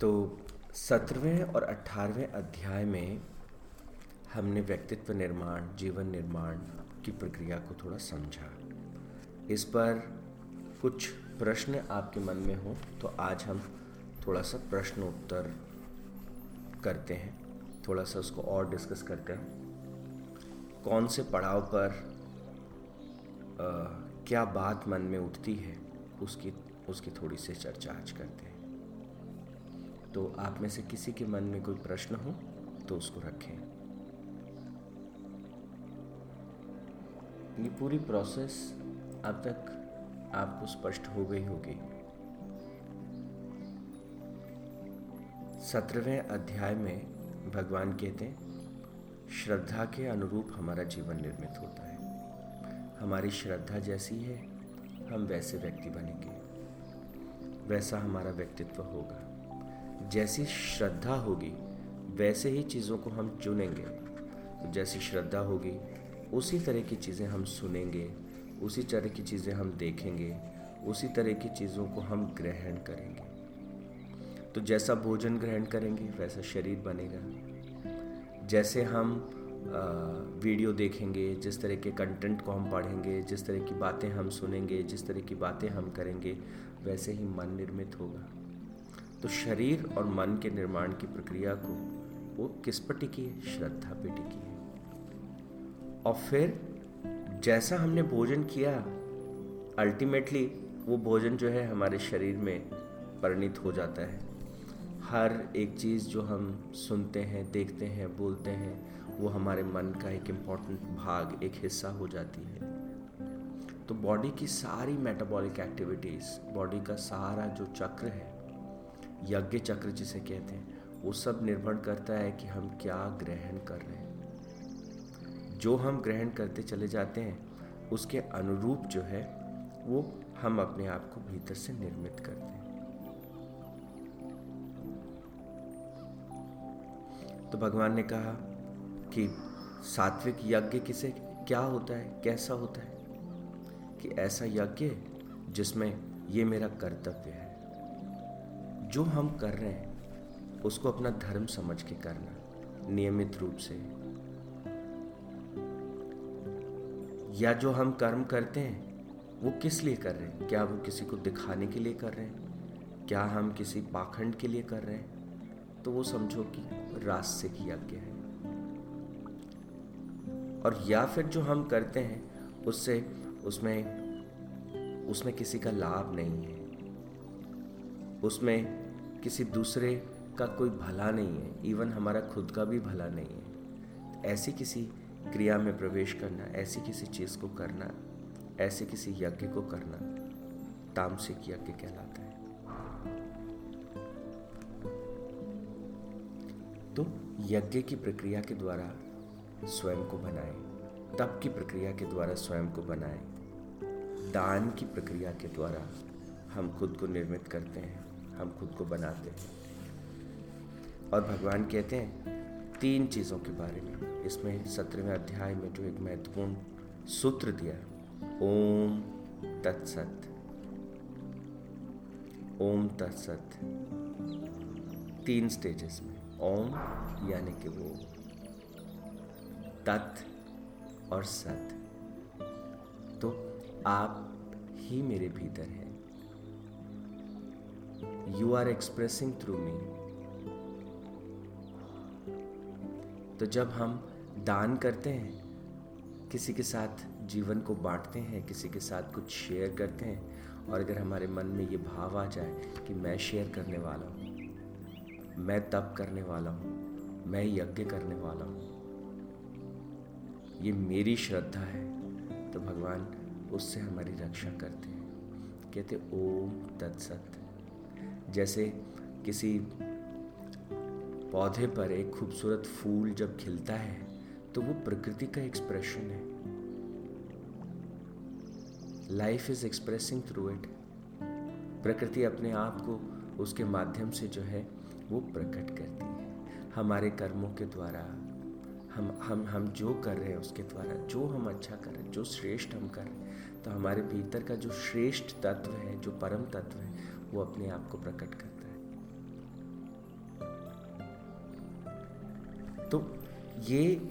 तो सत्रहवें और अठारहवें अध्याय में हमने व्यक्तित्व निर्माण जीवन निर्माण की प्रक्रिया को थोड़ा समझा। इस पर कुछ प्रश्न आपके मन में हो तो आज हम थोड़ा सा प्रश्न उत्तर करते हैं। थोड़ा सा उसको और डिस्कस करते हैं। कौन से पड़ाव पर आ, क्या बात मन में उठती है उसकी उसकी थोड़ी सी चर्चा आज करते हैं। तो आप में से किसी के मन में कोई प्रश्न हो तो उसको रखें। ये पूरी प्रोसेस अब तक आपको स्पष्ट हो गई होगी। सत्रहवें अध्याय में भगवान कहते हैं, श्रद्धा के अनुरूप हमारा जीवन निर्मित होता है। हमारी श्रद्धा जैसी है, हम वैसे व्यक्ति बनेंगे। वैसा हमारा व्यक्तित्व होगा। जैसी श्रद्धा होगी, वैसे ही चीज़ों को हम चुनेंगे। तो जैसी श्रद्धा होगी, उसी तरह की चीज़ें हम सुनेंगे, उसी तरह की चीज़ें हम देखेंगे, उसी तरह की चीज़ों को हम ग्रहण करेंगे। तो जैसा भोजन ग्रहण करेंगे, वैसा शरीर बनेगा। जैसे हम वीडियो देखेंगे, जिस तरह के कंटेंट को हम पढ़ेंगे, जिस तरह की बातें हम सुनेंगे, जिस तरह की बातें हम करेंगे, वैसे ही मन निर्मित होगा। तो शरीर और मन के निर्माण की प्रक्रिया को वो किस पर टिकी है? श्रद्धा पे टिकी है। और फिर जैसा हमने भोजन किया अल्टीमेटली वो भोजन जो है हमारे शरीर में परिणित हो जाता है। हर एक चीज़ जो हम सुनते हैं, देखते हैं, बोलते हैं, वो हमारे मन का एक इंपॉर्टेंट भाग, एक हिस्सा हो जाती है। तो बॉडी की सारी मेटाबॉलिक एक्टिविटीज़ बॉडी का सारा जो चक्र है यज्ञ चक्र जिसे कहते हैं, वो सब निर्भर करता है कि हम क्या ग्रहण कर रहे हैं। जो हम ग्रहण करते चले जाते हैं, उसके अनुरूप जो है, वो हम अपने आप को भीतर से निर्मित करते हैं। तो भगवान ने कहा कि सात्विक यज्ञ किसे, क्या होता है, कैसा होता है? कि ऐसा यज्ञ जिसमें ये मेरा कर्तव्य है। जो हम कर रहे हैं, उसको अपना धर्म समझ के करना, नियमित रूप से। या जो हम कर्म करते हैं, वो किस लिए कर रहे हैं? क्या वो किसी को दिखाने के लिए कर रहे हैं? क्या हम किसी पाखंड के लिए कर रहे हैं? तो वो समझो कि रास्तिक यज्ञ है। और या फिर जो हम करते हैं, उससे, उसमें उसमें किसी का लाभ नहीं है। उसमें किसी दूसरे का कोई भला नहीं है इवन हमारा खुद का भी भला नहीं है। ऐसी किसी क्रिया में प्रवेश करना, ऐसी किसी चीज़ को करना, ऐसे किसी यज्ञ को करना तामसिक यज्ञ कहलाता है। तो यज्ञ की प्रक्रिया के द्वारा स्वयं को बनाए, तप की प्रक्रिया के द्वारा स्वयं को बनाए, दान की प्रक्रिया के द्वारा हम खुद को निर्मित करते हैं। हम खुद को बनाते हैं। और भगवान कहते हैं, तीन चीज़ों के बारे में। इसमें सत्रहवें अध्याय में जो एक महत्वपूर्ण सूत्र दिया ओम तत्सत। ओम तत्सत। तीन स्टेजेस में। ओम यानी कि वो तत् और सत। तो आप ही मेरे भीतर हैं। You are expressing through me तो जब हम दान करते हैं, किसी के साथ जीवन को बांटते हैं, किसी के साथ कुछ शेयर करते हैं, और अगर हमारे मन में ये भाव आ जाए कि मैं शेयर करने वाला हूँ, मैं तप करने वाला हूँ, मैं यज्ञ करने वाला हूँ, ये मेरी श्रद्धा है तो भगवान उससे हमारी रक्षा करते हैं। कहते ओम तत्सत। जैसे किसी पौधे पर एक खूबसूरत फूल जब खिलता है तो वो प्रकृति का एक्सप्रेशन है। Life is expressing through it प्रकृति अपने आप को उसके माध्यम से जो है, वो प्रकट करती है। हमारे कर्मों के द्वारा, हम हम हम जो कर रहे हैं उसके द्वारा, जो हम अच्छा कर रहे हैं, जो श्रेष्ठ हम कर रहे हैं तो हमारे भीतर का जो श्रेष्ठ तत्व है, जो परम तत्व है वो अपने आप को प्रकट करता है। तो ये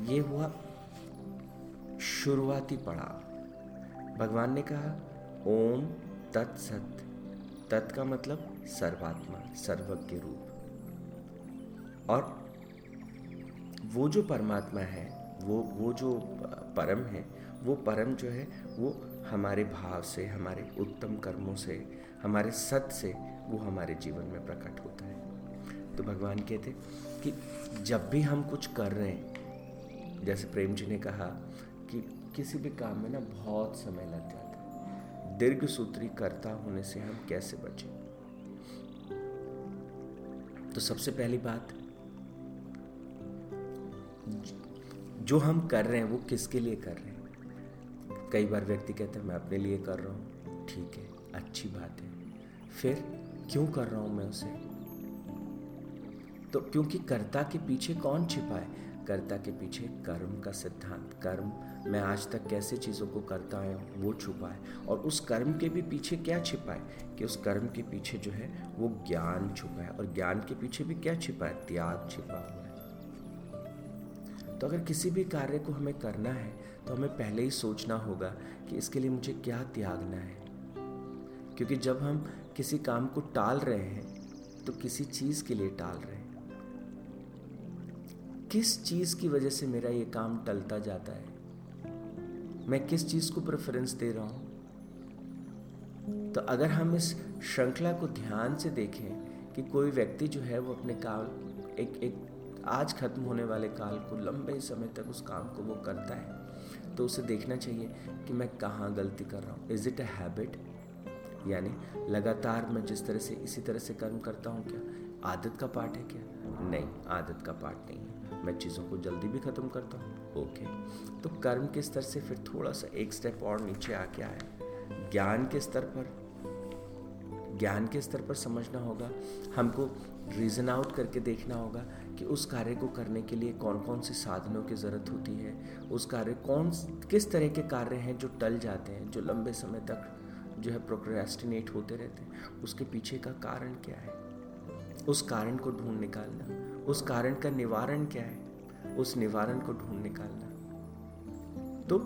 ये हुआ शुरुआती पड़ाव। भगवान ने कहा, ओम तत्सत तत् का मतलब सर्वात्मा, सर्वज्ञ रूप। और वो जो परमात्मा है, वो वो जो परम है, वो परम जो है, वो हमारे भाव से, हमारे उत्तम कर्मों से हमारे सत से वो हमारे जीवन में प्रकट होता है। तो भगवान कहते कि जब भी हम कुछ कर रहे हैं, जैसे प्रेम जी ने कहा कि किसी भी काम में ना बहुत समय लग जाता है। दीर्घ सूत्री करता होने से हम कैसे बचें? तो सबसे पहली बात, जो हम कर रहे हैं, वो किसके लिए कर रहे हैं? कई बार व्यक्ति कहते हैं, मैं अपने लिए कर रहा हूँ। ठीक है, अच्छी बात है। फिर क्यों कर रहा हूँ मैं उसे? तो क्योंकि कर्ता के पीछे कौन छिपा है? कर्ता के पीछे कर्म का सिद्धांत। कर्म, मैं आज तक कैसे चीज़ों को करता हूँ, वो छुपा है। और उस कर्म के भी पीछे क्या छिपा है? कि उस कर्म के पीछे जो है, वो ज्ञान छुपा है। और ज्ञान के पीछे भी क्या छिपा है? त्याग छिपा हुआ है। तो अगर किसी भी कार्य को हमें करना है तो हमें पहले ही सोचना होगा कि इसके लिए मुझे क्या त्यागना है। क्योंकि जब हम किसी काम को टाल रहे हैं तो किसी चीज़ के लिए टाल रहे हैं। किस चीज़ की वजह से मेरा ये काम टलता जाता है? मैं किस चीज़ को प्रेफरेंस दे रहा हूँ? तो अगर हम इस श्रृंखला को ध्यान से देखें कि कोई व्यक्ति जो है, वो अपने काम, एक एक आज खत्म होने वाले काल को लंबे समय तक उस काम को वो करता है तो उसे देखना चाहिए कि मैं कहाँ गलती कर रहा हूँ। इज़ इट अ हैबिट यानी लगातार मैं जिस तरह से, इसी तरह से कर्म करता हूँ क्या? आदत का पार्ट है क्या? नहीं, आदत का पार्ट नहीं है। मैं चीज़ों को जल्दी भी ख़त्म करता हूँ। ओके। तो कर्म के स्तर से फिर थोड़ा सा एक स्टेप और नीचे आके आए। ज्ञान के स्तर पर, ज्ञान के स्तर पर समझना होगा। हमको रीज़न आउट करके देखना होगा कि उस कार्य को करने के लिए कौन कौन से साधनों की ज़रूरत होती है। उस कार्य कौन, किस तरह के कार्य हैं जो टल जाते हैं, जो लंबे समय तक जो है प्रोक्रेस्टिनेट होते रहते हैं, उसके पीछे का कारण क्या है? उस कारण को ढूंढ निकालना, उस कारण का निवारण क्या है? उस निवारण को ढूंढ निकालना। तो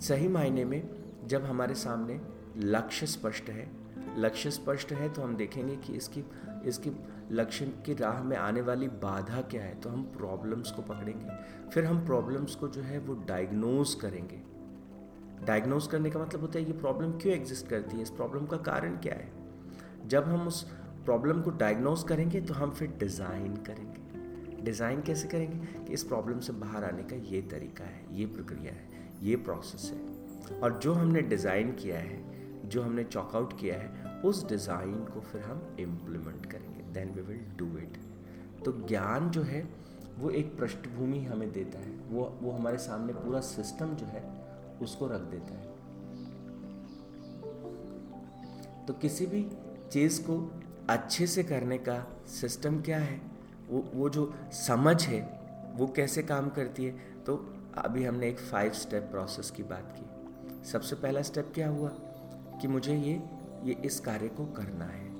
सही मायने में जब हमारे सामने लक्ष्य स्पष्ट है, लक्ष्य स्पष्ट है तो हम देखेंगे कि इसकी इसकी लक्ष्य की राह में आने वाली बाधा क्या है तो हम प्रॉब्लम्स को पकड़ेंगे। फिर हम प्रॉब्लम्स को जो है वो डायग्नोज करेंगे। डायग्नोज करने का मतलब होता है ये प्रॉब्लम क्यों एग्जिस्ट करती है? इस प्रॉब्लम का कारण क्या है? जब हम उस प्रॉब्लम को डायग्नोज करेंगे तो हम फिर डिज़ाइन करेंगे। डिज़ाइन कैसे करेंगे? कि इस प्रॉब्लम से बाहर आने का ये तरीका है, ये प्रक्रिया है, ये प्रोसेस है। और जो हमने डिज़ाइन किया है, जो हमने चॉकआउट किया है, उस डिज़ाइन को फिर हम इम्प्लीमेंट करेंगे। Then we will do it तो ज्ञान जो है, वो एक पृष्ठभूमि हमें देता है। वो वो हमारे सामने पूरा सिस्टम जो है उसको रख देता है। तो किसी भी चीज़ को अच्छे से करने का सिस्टम क्या है? वो वो जो समझ है, वो कैसे काम करती है? तो अभी हमने एक फाइव स्टेप प्रोसेस की बात की। सबसे पहला स्टेप क्या हुआ? कि मुझे ये ये इस कार्य को करना है।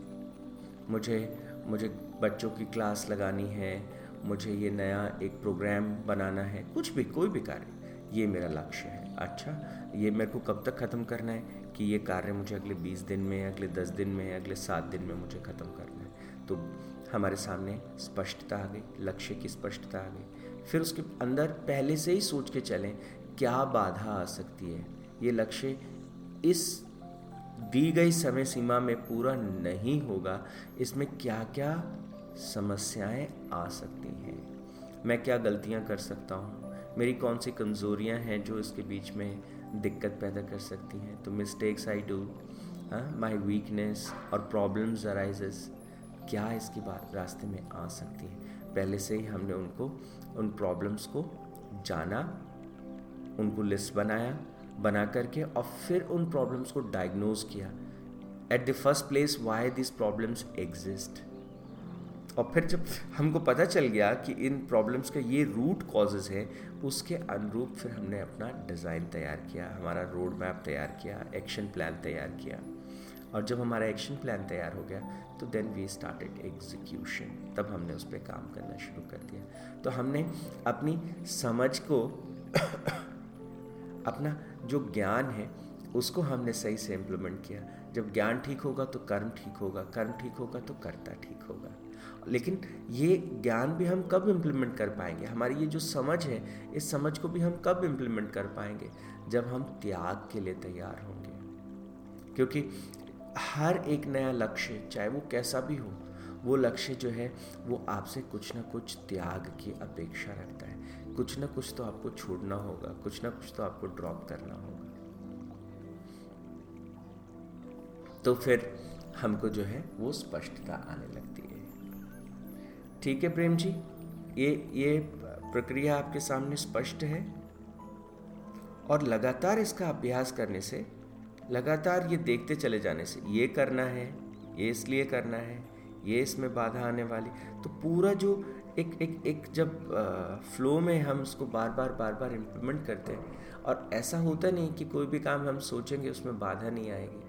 मुझे मुझे बच्चों की क्लास लगानी है, मुझे ये नया एक प्रोग्राम बनाना है, कुछ भी, कोई भी कार्य, ये मेरा लक्ष्य है। अच्छा ये मेरे को कब तक ख़त्म करना है कि ये कार्य मुझे अगले बीस दिन में, अगले दस दिन में, अगले सात दिन में मुझे ख़त्म करना है? तो हमारे सामने स्पष्टता आ गई, लक्ष्य की स्पष्टता आ गई। फिर उसके अंदर पहले से ही सोच के चलें, क्या बाधा आ सकती है? ये लक्ष्य इस दी गई समय सीमा में पूरा नहीं होगा, इसमें क्या क्या समस्याएँ आ सकती हैं? मैं क्या गलतियाँ कर सकता हूँ? मेरी कौन सी कमज़ोरियाँ हैं जो इसके बीच में दिक्कत पैदा कर सकती हैं? तो mistakes I do my weakness और प्रॉब्लम्स अराइजेस क्या इसकी बात रास्ते में आ सकती है? पहले से ही हमने उनको, उन प्रॉब्लम्स को जाना, उनको लिस्ट बनाया, बना करके और फिर उन प्रॉब्लम्स को डायग्नोज किया। At the first place why this problems exist और फिर जब हमको पता चल गया कि इन प्रॉब्लम्स का ये रूट कॉजेज है, उसके अनुरूप फिर हमने अपना डिज़ाइन तैयार किया, हमारा रोड मैप तैयार किया एक्शन प्लान तैयार किया। और जब हमारा एक्शन प्लान तैयार हो गया तो देन वी स्टार्टेड एग्जीक्यूशन तब हमने उस पर काम करना शुरू कर दिया। तो हमने अपनी समझ को, अपना जो ज्ञान है, उसको हमने सही से इम्प्लीमेंट किया। जब ज्ञान ठीक होगा तो कर्म ठीक होगा, कर्म ठीक होगा तो कर्ता ठीक होगा। लेकिन ये ज्ञान भी हम कब इम्प्लीमेंट कर पाएँगे? हमारी ये जो समझ है, इस समझ को भी हम कब इम्प्लीमेंट कर पाएँगे? जब हम त्याग के लिए तैयार होंगे। क्योंकि हर एक नया लक्ष्य, चाहे वो कैसा भी हो, वो लक्ष्य जो है, वो आपसे कुछ ना कुछ त्याग की अपेक्षा रखता है। कुछ ना कुछ तो आपको छोड़ना होगा, कुछ ना कुछ तो आपको ड्रॉप करना होगा। तो फिर हमको जो है, वो स्पष्टता आने लगती है। ठीक है प्रेम जी? ये ये प्रक्रिया आपके सामने स्पष्ट है? और लगातार इसका अभ्यास करने से, लगातार ये देखते चले जाने से, ये करना है, ये इसलिए करना है, ये इसमें बाधा आने वाली तो पूरा जो एक एक एक जब फ्लो में हम उसको बार बार बार बार इम्प्लीमेंट करते हैं, और ऐसा होता नहीं कि कोई भी काम हम सोचेंगे, उसमें बाधा नहीं आएगी।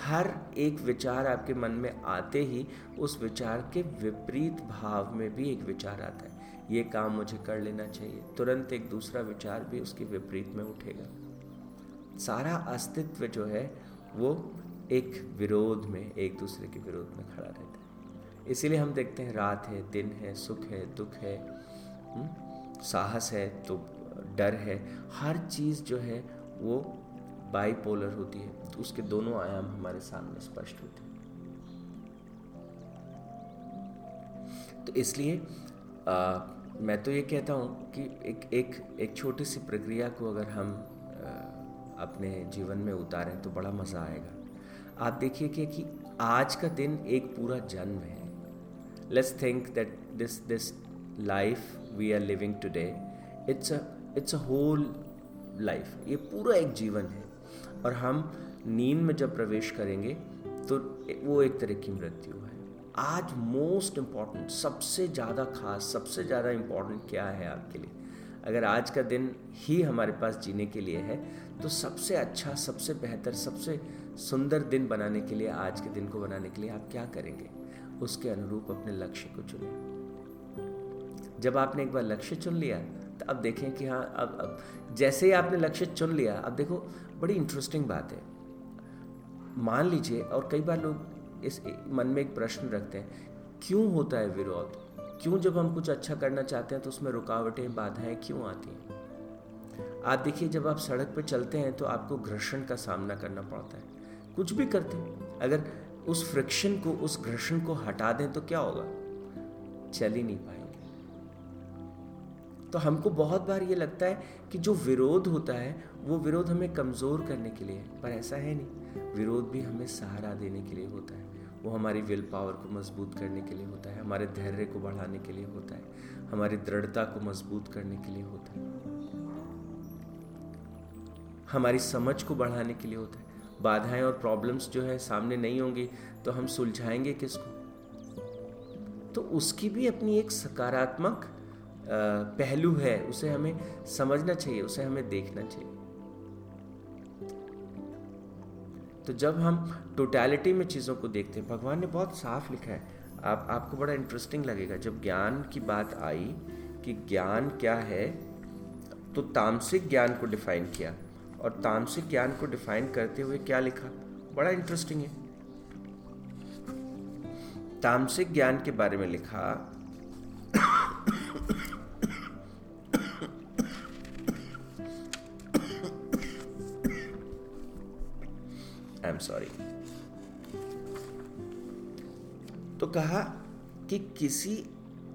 हर एक विचार आपके मन में आते ही उस विचार के विपरीत भाव में भी एक विचार आता है। ये काम मुझे कर लेना चाहिए। तुरंत एक दूसरा विचार भी उसके विपरीत में उठेगा। सारा अस्तित्व जो है वो एक विरोध में एक दूसरे के विरोध में खड़ा रहता है। इसीलिए हम देखते हैं रात है दिन है सुख है दुख है हुँ? हम्म, साहस है तो डर है। हर चीज़ जो है वो बाईपोलर होती है तो उसके दोनों आयाम हमारे सामने स्पष्ट होते हैं। तो इसलिए आ, मैं तो ये कहता हूँ कि एक एक एक छोटी सी प्रक्रिया को अगर हम आ, अपने जीवन में उतारें तो बड़ा मज़ा आएगा। आप देखिए कि, कि आज का दिन एक पूरा जन्म है। Let's think that this this life we are living today it's a it's a whole life ये पूरा एक जीवन है। और हम नींद में जब प्रवेश करेंगे तो वो एक तरह की मृत्यु है। आज मोस्ट इंपॉर्टेंट सबसे ज़्यादा खास, सबसे ज़्यादा इंपॉर्टेंट क्या है आपके लिए? अगर आज का दिन ही हमारे पास जीने के लिए है तो सबसे अच्छा सबसे बेहतर, सबसे सुंदर दिन बनाने के लिए, आज के दिन को बनाने के लिए आप क्या करेंगे? उसके अनुरूप अपने लक्ष्य को चुनें। जब आपने एक बार लक्ष्य चुन लिया तो अब देखें कि हाँ अब अब जैसे ही आपने लक्ष्य चुन लिया, अब देखो बड़ी इंटरेस्टिंग बात है। मान लीजिए, और कई बार लोग इस मन में एक प्रश्न रखते हैं, क्यों होता है विरोध? क्यों जब हम कुछ अच्छा करना चाहते हैं तो उसमें रुकावटें, बाधाएँ क्यों आती हैं? आप देखिए, जब आप सड़क पर चलते हैं तो आपको घर्षण का सामना करना पड़ता है। कुछ भी करते हैं। अगर उस फ्रिक्शन को, उस घर्षण को हटा दें तो क्या होगा? चल ही नहीं पाएँगे। तो हमको बहुत बार ये लगता है कि जो विरोध होता है, वो विरोध हमें कमज़ोर करने के लिए है, पर ऐसा है नहीं। विरोध भी हमें सहारा देने के लिए होता है। वो हमारी विल पावर को मज़बूत करने के लिए होता है, हमारे धैर्य को बढ़ाने के लिए होता है, हमारी दृढ़ता को मज़बूत करने के लिए होता है। हमारी समझ को बढ़ाने के लिए होता है। बाधाएँ और प्रॉब्लम्स जो है सामने नहीं होंगी तो हम सुलझाएँगे किसको? तो उसकी भी अपनी एक सकारात्मक पहलू है, उसे हमें समझना चाहिए, उसे हमें देखना चाहिए। तो जब हम टोटलिटी में चीज़ों को देखते हैं, भगवान ने बहुत साफ़ लिखा है। आप, आपको बड़ा इंटरेस्टिंग लगेगा, जब ज्ञान की बात आई कि ज्ञान क्या है तो तामसिक ज्ञान को डिफाइन किया और तामसिक ज्ञान को डिफाइन करते हुए क्या लिखा? बड़ा इंटरेस्टिंग है। तामसिक ज्ञान के बारे में लिखा कहा कि किसी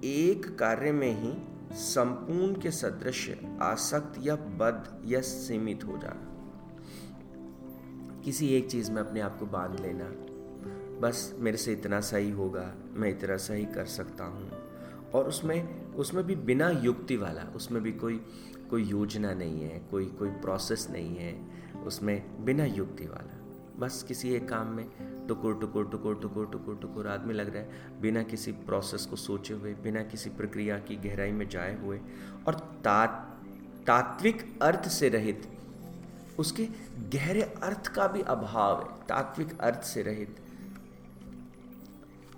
एक कार्य में ही संपूर्ण के सदृश आसक्त या बद्ध या सीमित हो जाना। किसी एक चीज़ में अपने आप को बाँध लेना। बस मेरे से इतना सही होगा, मैं इतना सही कर सकता हूँ। और उसमें उसमें भी बिना युक्ति वाला, उसमें भी कोई कोई योजना नहीं है, कोई कोई प्रोसेस नहीं है, उसमें बिना युक्ति वाला। बस किसी एक काम में टुकुर टुकुर टुकुर टुकुर टुकुर टुकुर आदमी लग रहा है बिना किसी प्रोसेस को सोचे हुए बिना किसी प्रक्रिया की गहराई में जाए हुए और ता, तात्विक अर्थ से रहित उसके गहरे अर्थ का भी अभाव है तात्विक अर्थ से रहित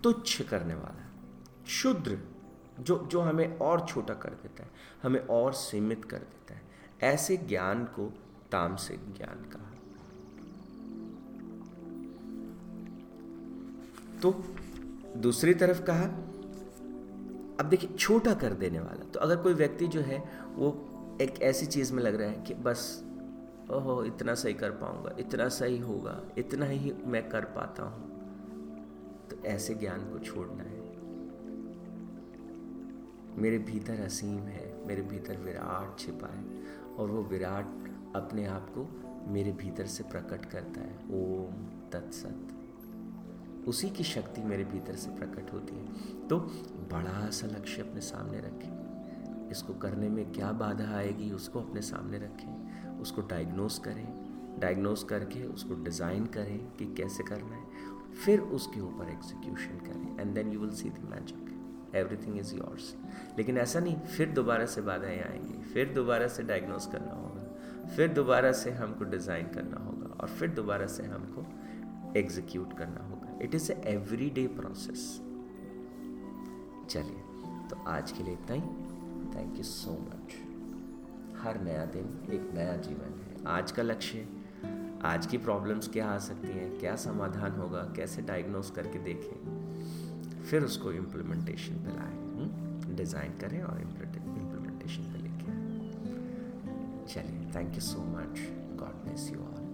तुच्छ करने वाला शुद्र जो जो हमें और छोटा कर देता है हमें और सीमित कर देता है ऐसे ज्ञान को तामसिक ज्ञान कहा तो दूसरी तरफ़ कहा, अब देखिए, छोटा कर देने वाला। तो अगर कोई व्यक्ति जो है, वो एक ऐसी चीज़ में लग रहा है कि बस, ओहो, इतना सही कर पाऊँगा, इतना सही होगा, इतना ही मैं कर पाता हूँ तो ऐसे ज्ञान को छोड़ना है। मेरे भीतर असीम है, मेरे भीतर विराट छिपा है, और वो विराट अपने आप को मेरे भीतर से प्रकट करता है। ओम तत्सत। उसी की शक्ति मेरे भीतर से प्रकट होती है। तो बड़ा सा लक्ष्य अपने सामने रखें। इसको करने में क्या बाधा आएगी, उसको अपने सामने रखें। उसको डायग्नोस करें। डायग्नोस करके उसको डिज़ाइन करें कि कैसे करना है। फिर उसके ऊपर एग्जीक्यूशन करें। And then you will see the magic everything is yours लेकिन ऐसा नहीं, फिर दोबारा से बाधाएँ आएँगी। फिर दोबारा से डायग्नोस करना होगा। फिर दोबारा से हमको डिज़ाइन करना होगा। और फिर दोबारा से हमको एग्जीक्यूट करना होगा। It is every day process चलिए तो आज के लिए इतना ही। थैंक यू सो मच हर नया दिन एक नया जीवन है। आज का लक्ष्य, आज की प्रॉब्लम्स क्या आ सकती हैं, क्या समाधान होगा, कैसे डायग्नोस करके देखें, फिर उसको इम्प्लीमेंटेशन पे लाएँ डिज़ाइन हम्म? करें और इम्प्लीमेंटेशन पे लेके आए चलिए thank you so much God bless you all